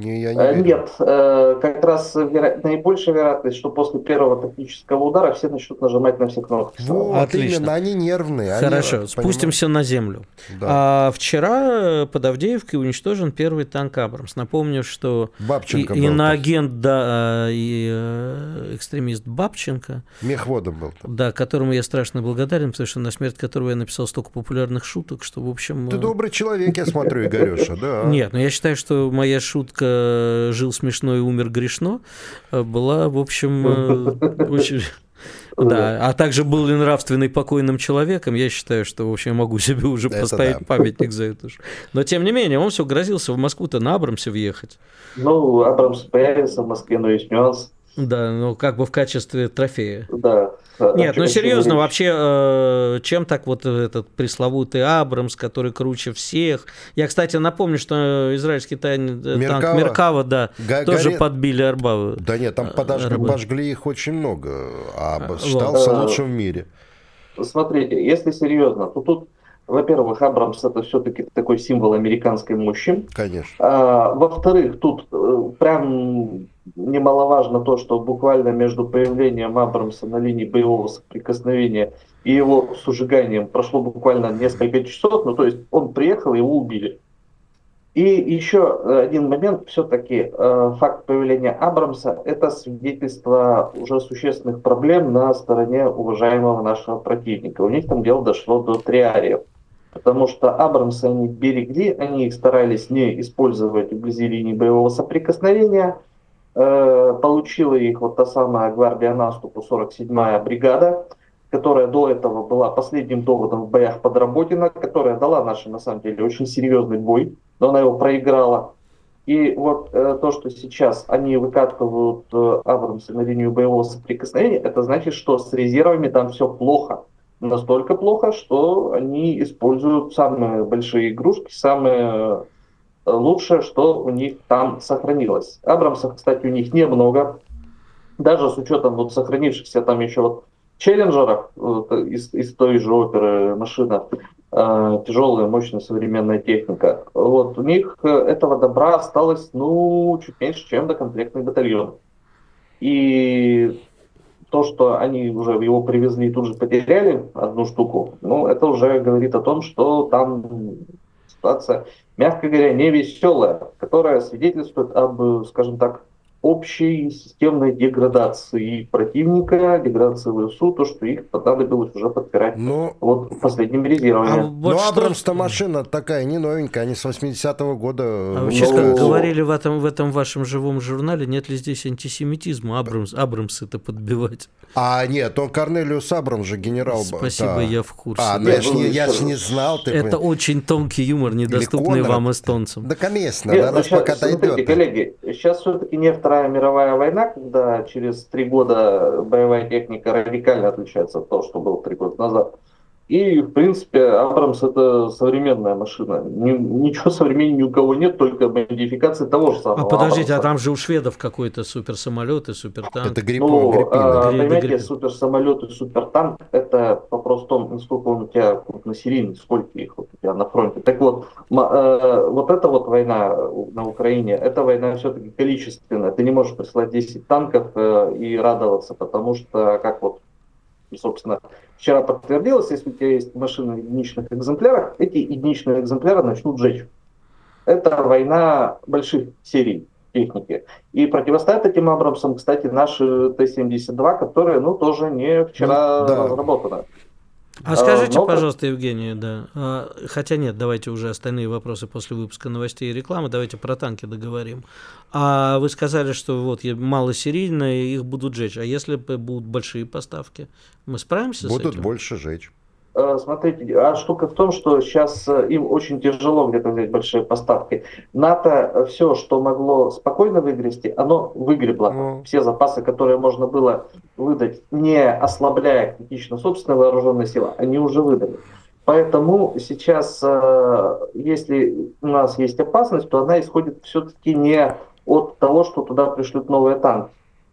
Не, я не Э, верю. Нет, э, как раз веро- наибольшая вероятность, что после первого тактического удара все начнут нажимать на все кнопки. Вот, Отлично. именно, они нервные. они, Хорошо, понимаешь? спустимся на землю. Да. А вчера под Авдеевкой уничтожен первый танк Абрамс. Напомню, что и, Бабченко был. там. иноагент, да, и э, экстремист Бабченко, Мехводом был. там. да, которому я страшно благодарен, потому что на смерть которого я написал столько популярных шуток, что, в общем... Ты э, добрый человек, я смотрю, Игореша, да. Нет, но я считаю, что моя шутка «жил смешно и умер грешно» э, была, в общем, э, очень... Да, а также был ли нравственный покойным человеком, я считаю, что, в общем, я могу себе уже Это поставить да. памятник за это. ж. Но, тем не менее, он все грозился в Москву-то на Абрамсе въехать. Ну, Абрамс появится в Москве, но есть нюанс. Да, ну как бы в качестве трофея. Да. Нет, ну серьезно, вообще, э, чем так вот этот пресловутый Абрамс, который круче всех? Я, кстати, напомню, что израильский тайн- э, танк Меркава. Меркава, да, Га- тоже горе- подбили Арбавы. Да нет, там подожгли, Рыбы. пожгли их очень много, а вот. считался Э, лучшим в мире. Смотрите, если серьезно, то тут, во-первых, Абрамс это все-таки такой символ американской мощи. Конечно. А, во-вторых, тут э, прям немаловажно то, что буквально между появлением Абрамса на линии боевого соприкосновения и его сужиганием прошло буквально несколько часов, ну то есть он приехал, его убили. И еще один момент, все-таки э, факт появления Абрамса – это свидетельство уже существенных проблем на стороне уважаемого нашего противника. У них там дело дошло до триариев. Потому что Абрамсы они берегли, они их старались не использовать вблизи линии боевого соприкосновения. Э, получила их вот та самая гвардия наступу, 47-я бригада, которая до этого была последним доводом в боях под Работино, которая дала нашим, на самом деле, очень серьезный бой, но она его проиграла. И вот э, то, что сейчас они выкатывают э, Абрамсы на линию боевого соприкосновения, это значит, что с резервами там все плохо. Настолько плохо, что они используют самые большие игрушки, самые лучшее, что у них там сохранилось. Абрамсов, кстати, у них немного. Даже с учетом вот сохранившихся там еще вот челленджеров вот, из, из той же оперы машина, э, тяжелая, мощная современная техника. Вот у них э, этого добра осталось, ну, чуть меньше, чем до комплектный батальон. И то, что они уже его привезли и тут же потеряли одну штуку, ну, это уже говорит о том, что там ситуация, мягко говоря, не веселая, которая свидетельствует об, скажем так, общей системной деградации противника, деградации ВСУ, то, что их понадобилось уже подпирать Ну, вот последними резервами. А вот ну что- Абрамс-то машина такая не новенькая, они с 80-го года А вы сейчас как Ну, говорили в этом, в этом вашем живом журнале, нет ли здесь антисемитизма? Абрамс, Абрамс это подбивать. А нет, он Корнелиус Абрамс же генерал. был, Спасибо, да. я в курсе. А, ну Да. я ж не, я ж не знал. Ты Это понимаешь. очень тонкий юмор, недоступный Конрад. вам, эстонцам. Да, конечно, Нет, да, ну щас- пока смотрите, дойдет. коллеги, сейчас все-таки не Вторая мировая война, когда через три года боевая техника радикально отличается от того, что было три года назад. И, в принципе, Абрамс это современная машина. Ни- ничего современнее ни у кого нет, только модификации того же самого. А подождите, а Абрамса. там же у шведов какой-то суперсамолет и супертанк. Это грипп, Ну, гриппина. а, Гри- понимаете, гри- суперсамолет и супертанк это по-простому, насколько он у тебя крупносерийный, сколько их вот у тебя на фронте. Так вот, э, вот эта вот война на Украине, эта война все-таки количественная. Ты не можешь прислать 10 танков э, и радоваться, потому что, как вот, собственно, вчера подтвердилось, если у тебя есть машины в единичных экземплярах, эти единичные экземпляры начнут жечь. Это война больших серий техники. И противостоят этим Абрамсам, кстати, наши Т-72, которые, ну, тоже не вчера Ну, да. разработаны. А скажите, но- пожалуйста, Евгений, да. а, Хотя нет, давайте уже остальные вопросы после выпуска новостей и рекламы. Давайте про танки договорим. А вы сказали, что вот малосерийные, их будут жечь. А если будут большие поставки, мы справимся с Будут этим? больше жечь. Э, Смотрите, а штука в том, что сейчас им очень тяжело где-то взять большие поставки. НАТО все, что могло спокойно выгрести, оно выгребло. Ну. Все запасы, которые можно было выдать, не ослабляя критично собственной вооруженной силы, они уже выдали. Поэтому сейчас, э, если у нас есть опасность, то она исходит все-таки не от того, что туда пришлют новые танки.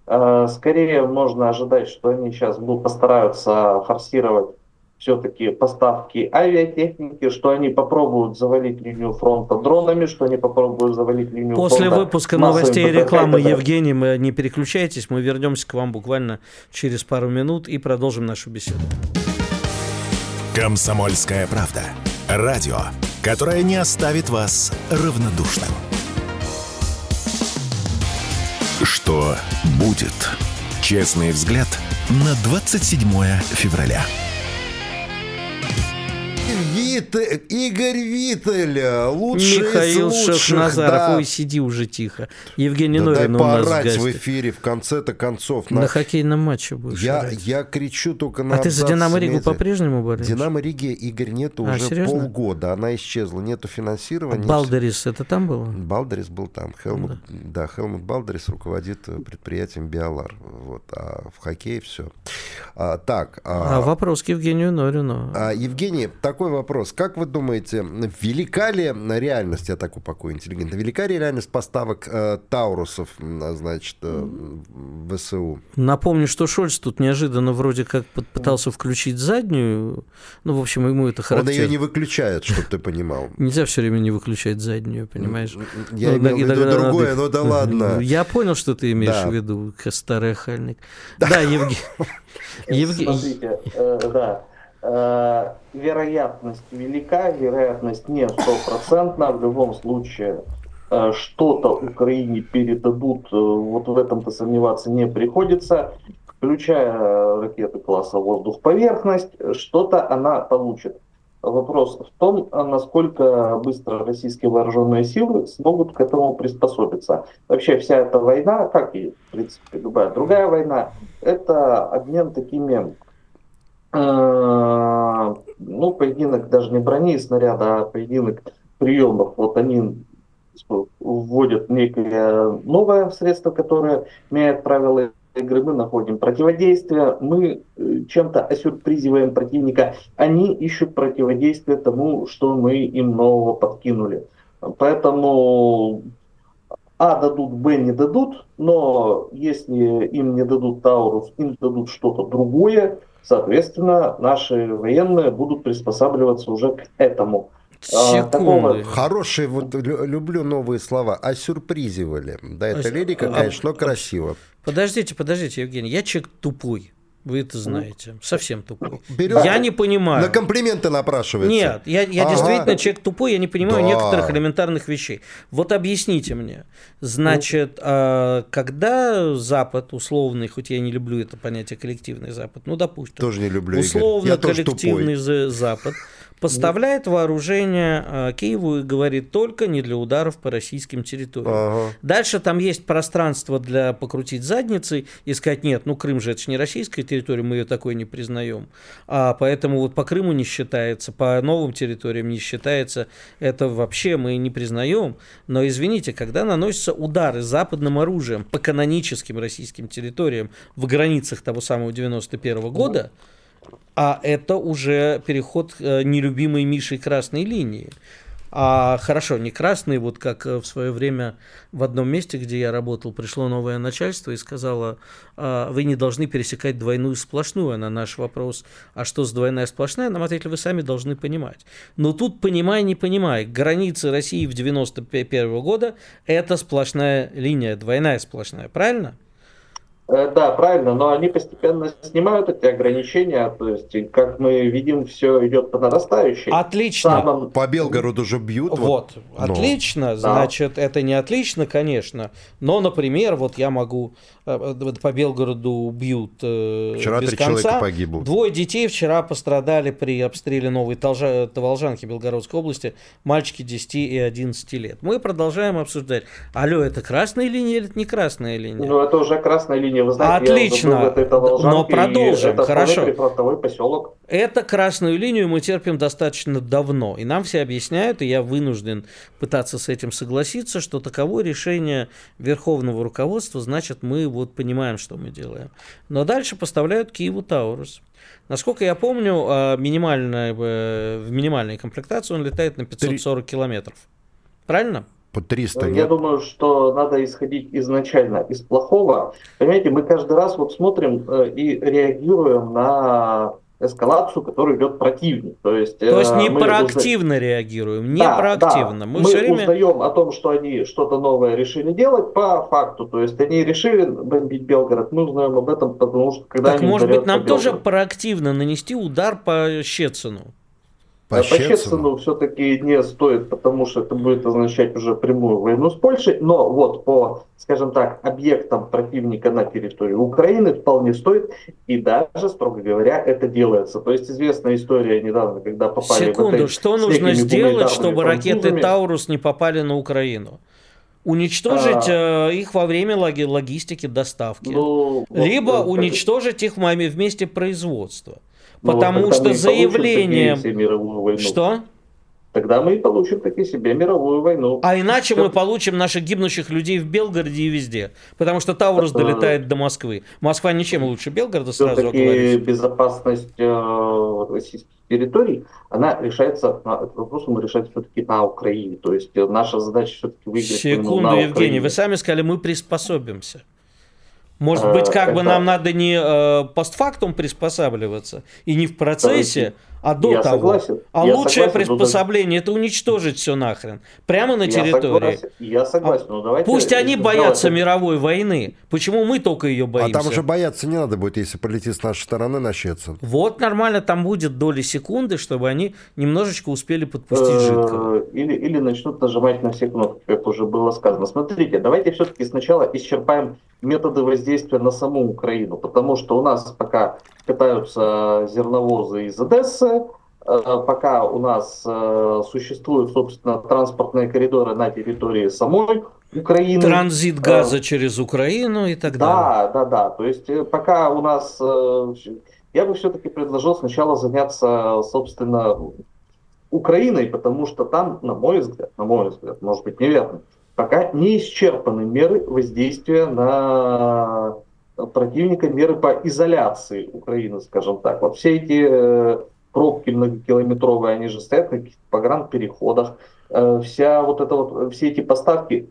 Э, скорее можно ожидать, что они сейчас будут постараются форсировать все-таки поставки авиатехники, что они попробуют завалить линию фронта дронами, что они попробуют завалить линию После фронта. После выпуска новостей и рекламы, Евгений, мы не переключайтесь, мы вернемся к вам буквально через пару минут и продолжим нашу беседу. Комсомольская правда. Радио, которое не оставит вас равнодушным. Что будет? Честный взгляд на 27 февраля. Вит... Игорь Виттель, лучший Михаил из лучших, Шахназаров, да. ой, сиди уже тихо. Евгений Да Норин дай поорать в эфире в конце-то концов. На На- хоккейном матче будешь Я, орать. я кричу только на А ты за Динамо Ригу по-прежнему болеешь? Динамо Риги, Игорь, нету А, уже серьезно? полгода. Она исчезла. Нету А финансирования. Балдерис это там было? Балдерис был там. Хелмут, да. Хелмут Балдерис руководит э, предприятием Биолар. Вот. А в хоккее все. А, так. А а, вопрос к Евгению Норину. а, Евгений, такой вопрос. Как вы думаете, велика ли реальность, я так упакую интеллигентно, велика ли реальность поставок э, Таурусов, а, значит, э, в ВСУ? Напомню, что Шольц тут неожиданно вроде как пытался включить заднюю. Ну, в общем, ему это Он характерно. ее не выключает, чтобы ты понимал. Нельзя все время не выключать заднюю, понимаешь? Я Ну, имел в виду другое, надо- но да ладно. Я понял, что ты имеешь Да. в виду, старый охальник. Да, Евгений. Евгений. Смотрите, э, да. Э, вероятность велика, вероятность не стопроцентна. В любом случае, э, что-то Украине передадут, э, вот в этом-то сомневаться не приходится. Включая ракеты класса воздух-поверхность, что-то она получит. Вопрос в том, а насколько быстро российские вооруженные силы смогут к этому приспособиться. Вообще вся эта война, как и, в принципе, любая другая война, это обмен такими, ну, поединок даже не брони и снаряда, а поединок приемов. Вот они вводят некое новое средство, которое меняет правила игры, мы находим противодействие, мы э, чем-то осюрпризиваем противника, они ищут противодействие тому, что мы им нового подкинули. Поэтому А дадут, Б не дадут, но если им не дадут Таурус, им дадут что-то другое, соответственно, наши военные будут приспосабливаться уже к этому. А, такого- Секунды. Хорошие, вот лю- люблю новые слова. Осюрпризивали. Да, это Ос- лирика, а- конечно, но красиво. Подождите, подождите, Евгений, я человек тупой. Вы это знаете. Совсем тупой. Берет- Я не понимаю. На комплименты напрашивается. Нет, я, я Ага. действительно человек тупой, я не понимаю Да. некоторых элементарных вещей. Вот объясните мне. Значит, а, когда Запад, условный, хоть я не люблю это понятие коллективный Запад, ну допустим, Тоже не люблю, Игорь. условно Я тоже коллективный тупой. за- Запад поставляет вооружение а, Киеву и говорит только не для ударов по российским территориям. Ага. Дальше там есть пространство для покрутить задницей и сказать, нет, ну Крым же это же не российская территория, мы ее такой не признаем. А поэтому вот по Крыму не считается, по новым территориям не считается, это вообще мы не признаем. Но извините, когда наносятся удары западным оружием по каноническим российским территориям в границах того самого 91 года, а это уже переход э, нелюбимой Мишей красной линии. А хорошо, не красный, вот как э, в свое время в одном месте, где я работал, пришло новое начальство и сказало, «А, вы не должны пересекать двойную сплошную. На наш вопрос, а что с двойная сплошная, нам ответили, вы сами должны понимать. Но тут понимай, не понимай, границы России в 91 года это сплошная линия, двойная сплошная, правильно? Э, Да, правильно, но они постепенно снимают эти ограничения, то есть, как мы видим, все идет по нарастающей. Отлично. Самом- По Белгороду же бьют. Вот, Ну. отлично, значит, это не отлично, конечно, но, например, вот я могу, э, вот по Белгороду бьют э, Вчера без три конца. человека погибло. Двое детей вчера пострадали при обстреле Новой Толжа- Таволжанки Белгородской области, мальчики 10 и 11 лет. Мы продолжаем обсуждать, алло, это красная линия или это не красная линия? Ну, это уже красная линия прощения, вы знаете, Отлично, я вот это но продолжим, это хорошо. прифронтовой поселок. Это красную линию мы терпим достаточно давно, и нам все объясняют, и я вынужден пытаться с этим согласиться, что таково решение верховного руководства, значит, мы вот понимаем, что мы делаем. Но дальше поставляют Киеву Таурус. Насколько я помню, а, минимальная, э, в минимальной комплектации он летает на 540 километров. Правильно? По 300 Я нет. думаю, что надо исходить изначально из плохого. Понимаете, мы каждый раз вот смотрим э, и реагируем на эскалацию, которую идет противник. То есть, То есть э, не проактивно реагируем, не Да, проактивно. да. Мы, Мы, все время... узнаем о том, что они что-то новое решили делать по факту. То есть они решили бомбить Белгород. Мы узнаем об этом, потому что когда Так они может быть нам по тоже проактивно нанести удар по Щецину? По А Щецину? Щецину все-таки не стоит, потому что это будет означать уже прямую войну с Польшей. Но вот по, скажем так, объектам противника на территории Украины вполне стоит. И даже, строго говоря, это делается. То есть известная история недавно, когда попали в Секунду, отель что нужно сделать, чтобы ракеты французами. Таурус не попали на Украину? Уничтожить А. э, их во время логи- логистики доставки. Ну, вот, Либо э, уничтожить их в моме- в месте производства. Ну, вот Потому тогда что заявлением... Что? Тогда мы и получим таки себе мировую войну. А иначе Всё. мы получим наших гибнущих людей в Белгороде и везде. Потому что Таурус А. долетает до Москвы. Москва ничем лучше Белгорода, сразу оговорюсь. безопасность э, российских территорий, она решается, этот вопрос мы решать все-таки на Украине. То есть э, наша задача все-таки выиграть Секунду, на Евгений, Украине. вы сами сказали, мы приспособимся. Может Э, быть, как бы нам надо не э, постфактум приспосабливаться и не в процессе, а до Я того. согласен. А Я лучшее согласен, но приспособление это уничтожить все нахрен. Прямо на Я территории. согласен, я согласен, давайте... Пусть они боятся мировой войны. Почему мы только ее А боимся? там уже бояться не надо будет, если полетит с нашей стороны на Щецин. Вот нормально там будет доли секунды, чтобы они немножечко успели подпустить жидкого. Э, Или, или начнут нажимать на все кнопки, как уже было сказано. Смотрите, давайте все-таки сначала исчерпаем методы воздействия на саму Украину, потому что у нас пока катаются зерновозы из Одессы, э, пока у нас э, существуют, собственно, транспортные коридоры на территории самой Украины. Транзит газа через Украину и так далее. Да, да, да. То есть э, пока у нас, э, я бы все-таки предложил сначала заняться, собственно, Украиной, потому что там, на мой взгляд, на мой взгляд, может быть неверно, пока не исчерпаны меры воздействия на противника, меры по изоляции Украины, скажем так. Вот все эти э, пробки многокилометровые, они же стоят на каких-то погранпереходах. Э, Вся вот это вот, все эти поставки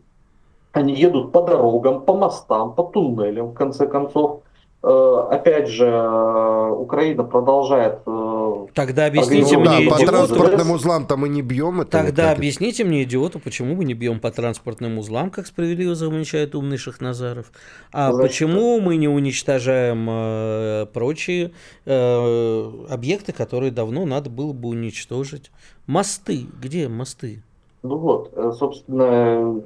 они едут по дорогам, по мостам, по туннелям, в конце концов. Э, Опять же, э, Украина продолжает... э, Тогда объясните Ну Ну да, мне, по транспортным узлам там мы не бьем. Это тогда вот объясните мне, идиоту, почему мы не бьем по транспортным узлам, как справедливо замечает умный Шахназаров, а Значит, почему мы не уничтожаем э, прочие э, объекты, которые давно надо было бы уничтожить. Мосты, где мосты? Ну вот, собственно,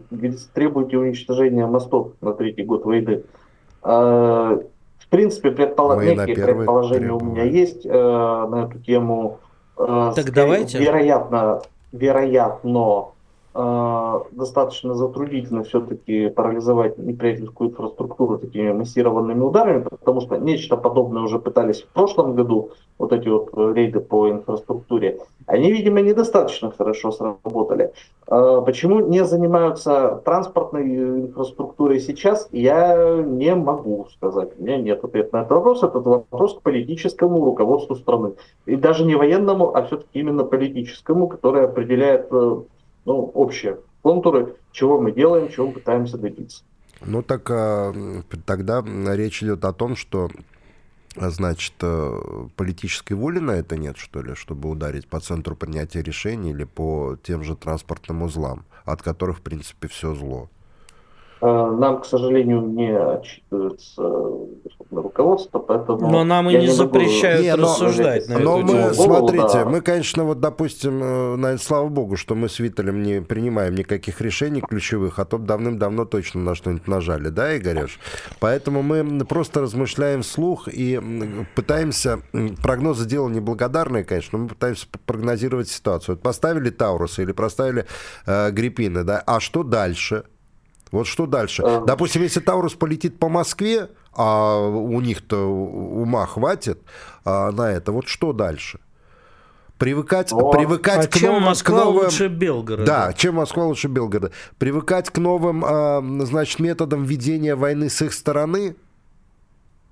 требуете уничтожения мостов на третий год войны. В принципе, предполо- Мы и на некие предположения у меня есть э, на эту тему. Э, Так скорее- давайте. Вероятно, вероятно, э, достаточно затруднительно все-таки парализовать неприятельскую инфраструктуру такими массированными ударами, потому что нечто подобное уже пытались в прошлом году, вот эти вот э, рейды по инфраструктуре. Они, видимо, недостаточно хорошо сработали. Э, Почему не занимаются транспортной инфраструктурой сейчас, я не могу сказать. У меня нет ответа на этот вопрос. Этот вопрос к политическому руководству страны. И даже не военному, а все-таки именно политическому, которое определяет э, ну, общие контуры, чего мы делаем, чего мы пытаемся добиться. Ну так а, тогда речь идет о том, что а, значит, э, политической воли на это нет, что ли, чтобы ударить по центру принятия решений или по тем же транспортным узлам, от которых, в принципе, все зло. Э, Нам, к сожалению, не отчитывается э, руководство, поэтому... Но нам и не могу запрещают Не, но- рассуждать на Но эту мы, тему. смотрите, да. мы, конечно, вот, допустим, э, наверное, слава богу, что мы с Виталем не принимаем никаких решений ключевых, а то давным-давно точно на что-нибудь нажали, да, Игореш? Поэтому мы просто размышляем вслух и пытаемся, прогнозы дело неблагодарное, конечно, но мы пытаемся прогнозировать ситуацию. Вот поставили Тауруса или поставили э, Гриппины, да, а что дальше? Вот что дальше? Э, Допустим, если Таурус полетит по Москве, а у них-то ума хватит а, на это, вот что дальше? Привыкать, вот. привыкать а к чем новым, Москва к новым... лучше Белгорода? Да, чем Москва лучше Белгорода. Привыкать к новым, а, значит, методам ведения войны с их стороны.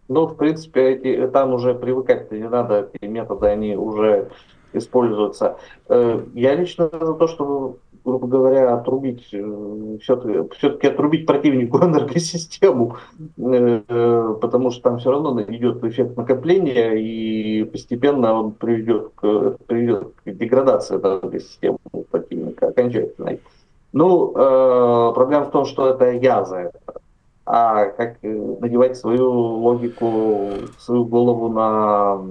Ну, в принципе, эти, там уже привыкать не надо, эти методы, они уже используются. Э, я лично за то, что грубо говоря, отрубить, э, все-таки, отрубить противнику энергосистему, э, потому что там все равно идет эффект накопления, и постепенно он приведет к, приведет к деградации энергосистемы противника окончательной. Ну, э, проблема в том, что это я за это. А как надевать свою логику, свою голову на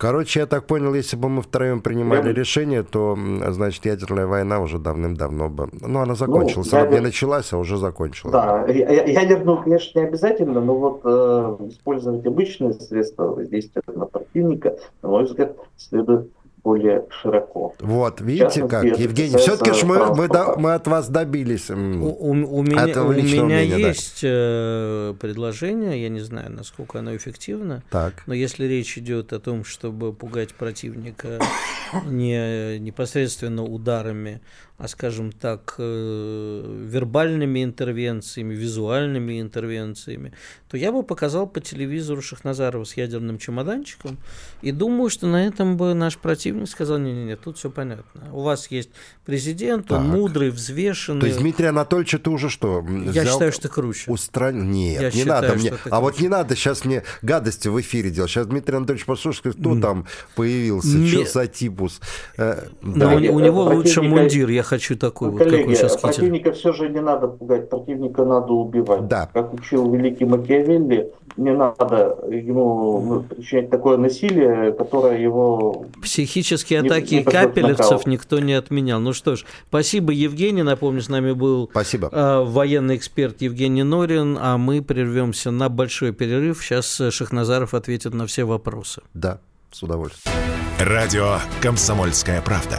Короче, я так понял, если бы мы втроем принимали я... решение, то, значит, ядерная война уже давным-давно бы... Ну, она закончилась. Ну, она ядер... не началась, а уже закончилась. Да, ядерную, конечно, не обязательно, но вот э, использовать обычные средства воздействия на противника, на мой взгляд, следует более широко. Вот, видите как, Евгений, все-таки мы, мы, мы от вас добились у, у, у меня, у меня мнения, есть да. предложение, я не знаю, насколько оно эффективно, так. но если речь идет о том, чтобы пугать противника не непосредственно ударами, а, скажем так, э, вербальными интервенциями, визуальными интервенциями, то я бы показал по телевизору Шахназарова с ядерным чемоданчиком, и думаю, что на этом бы наш противник сказал, не-не-не, тут все понятно. У вас есть президент, так. он мудрый, взвешенный. То есть Дмитрий Анатольевич, это уже что? Я считаю, что круче. Устранил? Нет, я не считаю, надо мне. А круче. вот не надо сейчас мне гадости в эфире делать. Сейчас Дмитрий Анатольевич послушает, кто mm. там появился, Ме... что за типус. Э, да. у, у него лучше мундир, я хочу такой, ну, вот, коллеги, как вы сейчас противника все же не надо пугать, противника надо убивать. Да. Как учил великий Макиавелли, не надо ему причинять такое насилие, которое его... Психические атаки не капелевцев никто не отменял. Ну что ж, спасибо, Евгений. Напомню, с нами был спасибо. Э, военный эксперт Евгений Норин, а мы прервемся на большой перерыв. Сейчас Шахназаров ответит на все вопросы. Да, с удовольствием. Радио «Комсомольская правда».